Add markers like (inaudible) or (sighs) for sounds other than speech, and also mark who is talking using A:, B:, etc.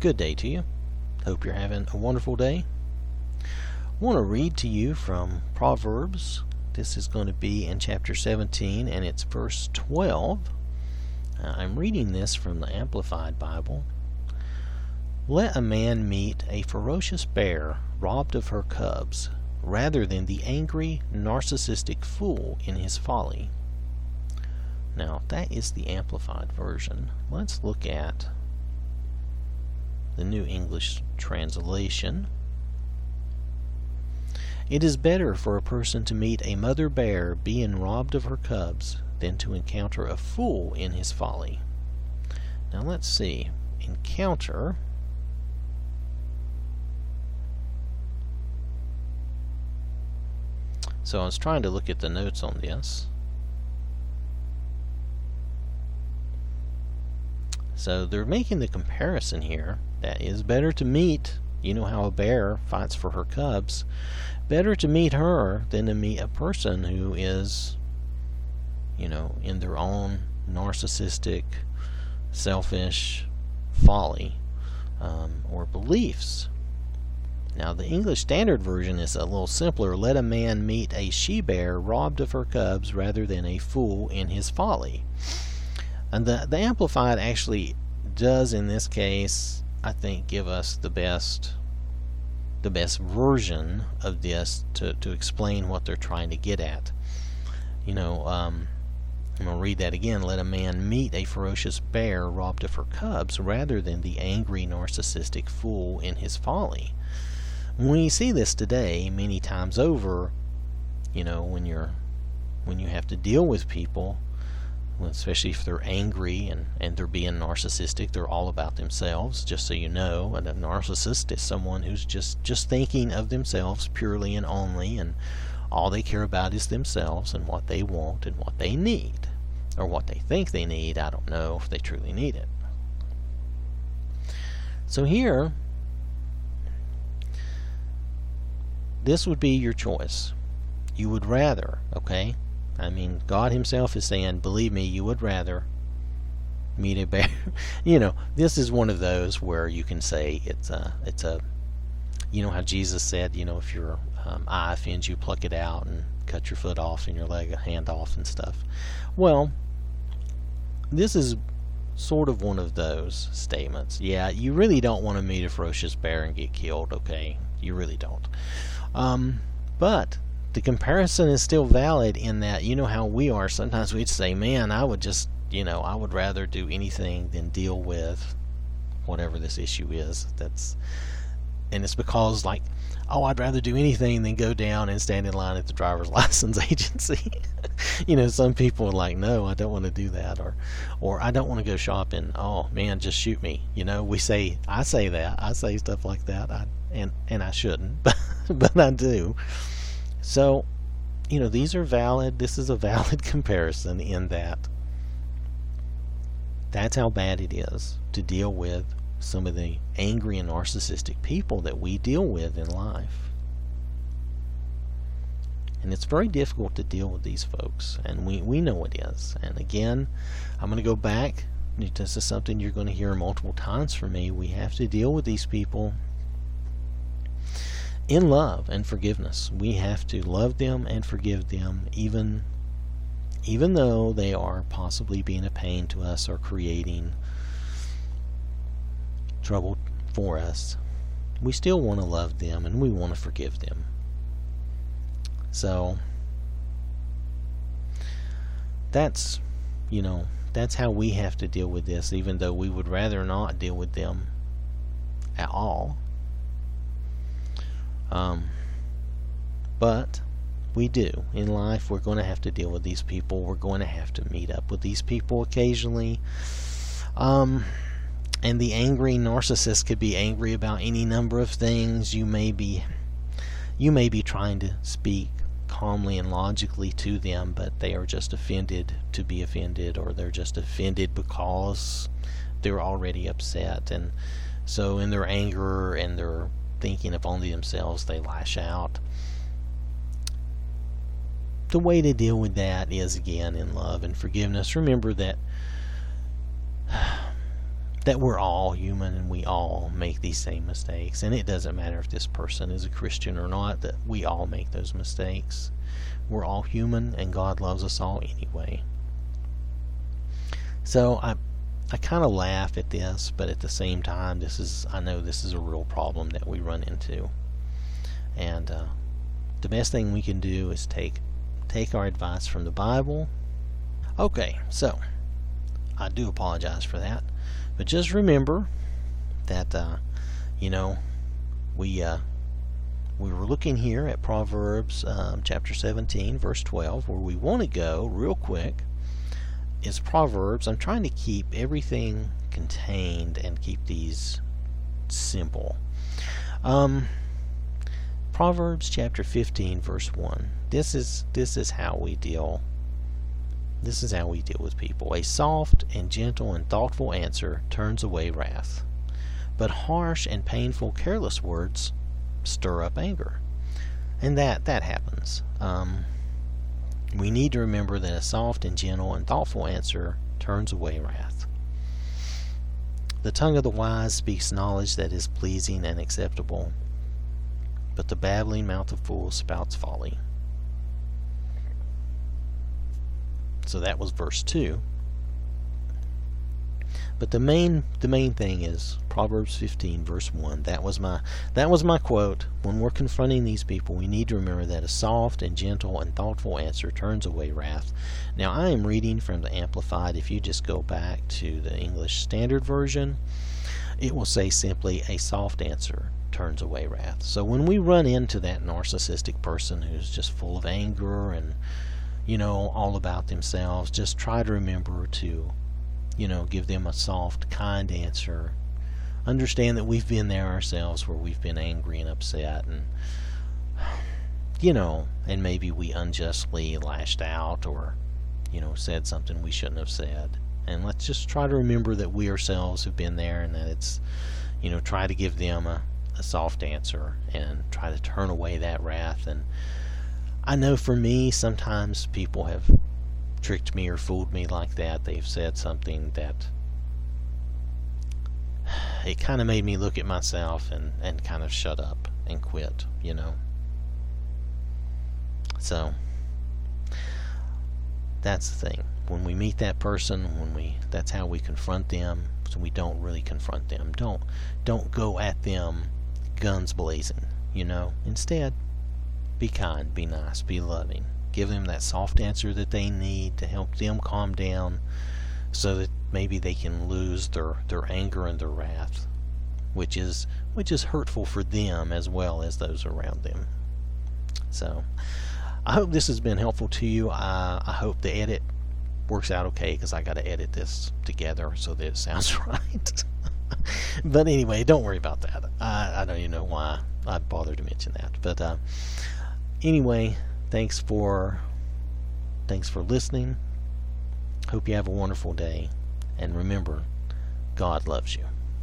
A: Good day to you. Hope you're having a wonderful day. I want to read to you from Proverbs. This is going to be in chapter 17 and it's verse 12. Uh, I'm reading this from the Amplified Bible. Let a man meet a ferocious bear robbed of her cubs, rather than the angry, narcissistic fool in his folly. Now, that is the Amplified Version. Let's look at the New English Translation. It is better for a person to meet a mother bear being robbed of her cubs than to encounter a fool in his folly. Now let's see. Encounter. So I was trying to look at the notes on this. So they're making the comparison here that is better to meet, you know how a bear fights for her cubs, better to meet her than to meet a person who is, you know, in their own narcissistic, selfish folly um, or beliefs. Now, the English Standard Version is a little simpler. Let a man meet a she bear robbed of her cubs rather than a fool in his folly. And the, the Amplified actually does, in this case, I think, give us the best the best version of this to, to explain what they're trying to get at. You know, um, I'm going to read that again. Let a man meet a ferocious bear robbed of her cubs rather than the angry narcissistic fool in his folly. You see this today, many times over, you know, when you're when you have to deal with people especially if they're angry and, and they're being narcissistic. They're all about themselves, just so you know. And a narcissist is someone who's just, just thinking of themselves purely and only, and all they care about is themselves and what they want and what they need, or what they think they need. I don't know if they truly need it. So here, this would be your choice. You would rather, okay? I mean, God Himself is saying, believe me, you would rather meet a bear. (laughs) you know, this is one of those where you can say it's a, it's a, you know how Jesus said, you know, if your um, eye offends you, pluck it out and cut your foot off and your leg, a hand off and stuff. Well, this is sort of one of those statements. Yeah, you really don't want to meet a ferocious bear and get killed, okay? You really don't. Um, but the comparison is still valid in that you know how we are. Sometimes we'd say, "Man, I would just, you know, I would rather do anything than deal with whatever this issue is." That's and it's because like, oh, I'd rather do anything than go down and stand in line at the driver's (laughs) license agency. (laughs) you know, some people are like, "No, I don't want to do that," or, or I don't want to go shopping. Oh man, just shoot me. You know, we say, I say that, I say stuff like that, I, and and I shouldn't, but (laughs) but I do. So, you know, these are valid. This is a valid (laughs) comparison in that that's how bad it is to deal with some of the angry and narcissistic people that we deal with in life. And it's very difficult to deal with these folks, and we, we know it is. And again, I'm going to go back. This is something you're going to hear multiple times from me. We have to deal with these people in love and forgiveness. We have to love them and forgive them even even though they are possibly being a pain to us or creating trouble for us. We still want to love them and we want to forgive them. So that's you know, that's how we have to deal with this even though we would rather not deal with them at all um, but we do. In life, we're going to have to deal with these people. We're going to have to meet up with these people occasionally. Um, and the angry narcissist could be angry about any number of things. You may be, you may be trying to speak calmly and logically to them, but they are just offended to be offended, or they're just offended because they're already upset. And so, in their anger and their thinking of only themselves, they lash out. The way to deal with that is again in love and forgiveness. Remember that (sighs) that we're all human and we all make these same mistakes. And it doesn't matter if this person is a Christian or not, that we all make those mistakes. We're all human and God loves us all anyway. So I I kind of laugh at this, but at the same time, this is I know this is a real problem that we run into, and uh, the best thing we can do is take take our advice from the Bible. Okay, so I do apologize for that, but just remember that uh, you know we uh, we were looking here at Proverbs um, chapter 17, verse 12, where we want to go real quick is Proverbs. I'm trying to keep everything contained and keep these simple. Um, Proverbs chapter 15 verse 1. This is this is how we deal this is how we deal with people. A soft and gentle and thoughtful answer turns away wrath, but harsh and painful careless words stir up anger. And that that happens. Um, we need to remember that a soft and gentle and thoughtful answer turns away wrath. The tongue of the wise speaks knowledge that is pleasing and acceptable, but the babbling mouth of fools spouts folly. So that was verse 2. But the main the main thing is Proverbs 15 verse 1. That was my that was my quote. When we're confronting these people, we need to remember that a soft and gentle and thoughtful answer turns away wrath. Now I am reading from the amplified. If you just go back to the English Standard Version, it will say simply a soft answer turns away wrath. So when we run into that narcissistic person who's just full of anger and you know all about themselves, just try to remember to you know, give them a soft, kind answer. Understand that we've been there ourselves where we've been angry and upset and you know, and maybe we unjustly lashed out or you know, said something we shouldn't have said. And let's just try to remember that we ourselves have been there and that it's you know, try to give them a, a soft answer and try to turn away that wrath and I know for me sometimes people have tricked me or fooled me like that. They've said something that it kind of made me look at myself and, and kind of shut up and quit, you know. So that's the thing. When we meet that person, when we that's how we confront them. So we don't really confront them. Don't don't go at them guns blazing, you know. Instead, be kind, be nice, be loving give them that soft answer that they need to help them calm down so that maybe they can lose their, their anger and their wrath which is which is hurtful for them as well as those around them. So I hope this has been helpful to you. I, I hope the edit works out okay because I got to edit this together so that it sounds (laughs) right. (laughs) But anyway don't worry about that. I, I don't even know why I bothered to mention that. But uh, anyway Thanks for thanks for listening. Hope you have a wonderful day and remember God loves you.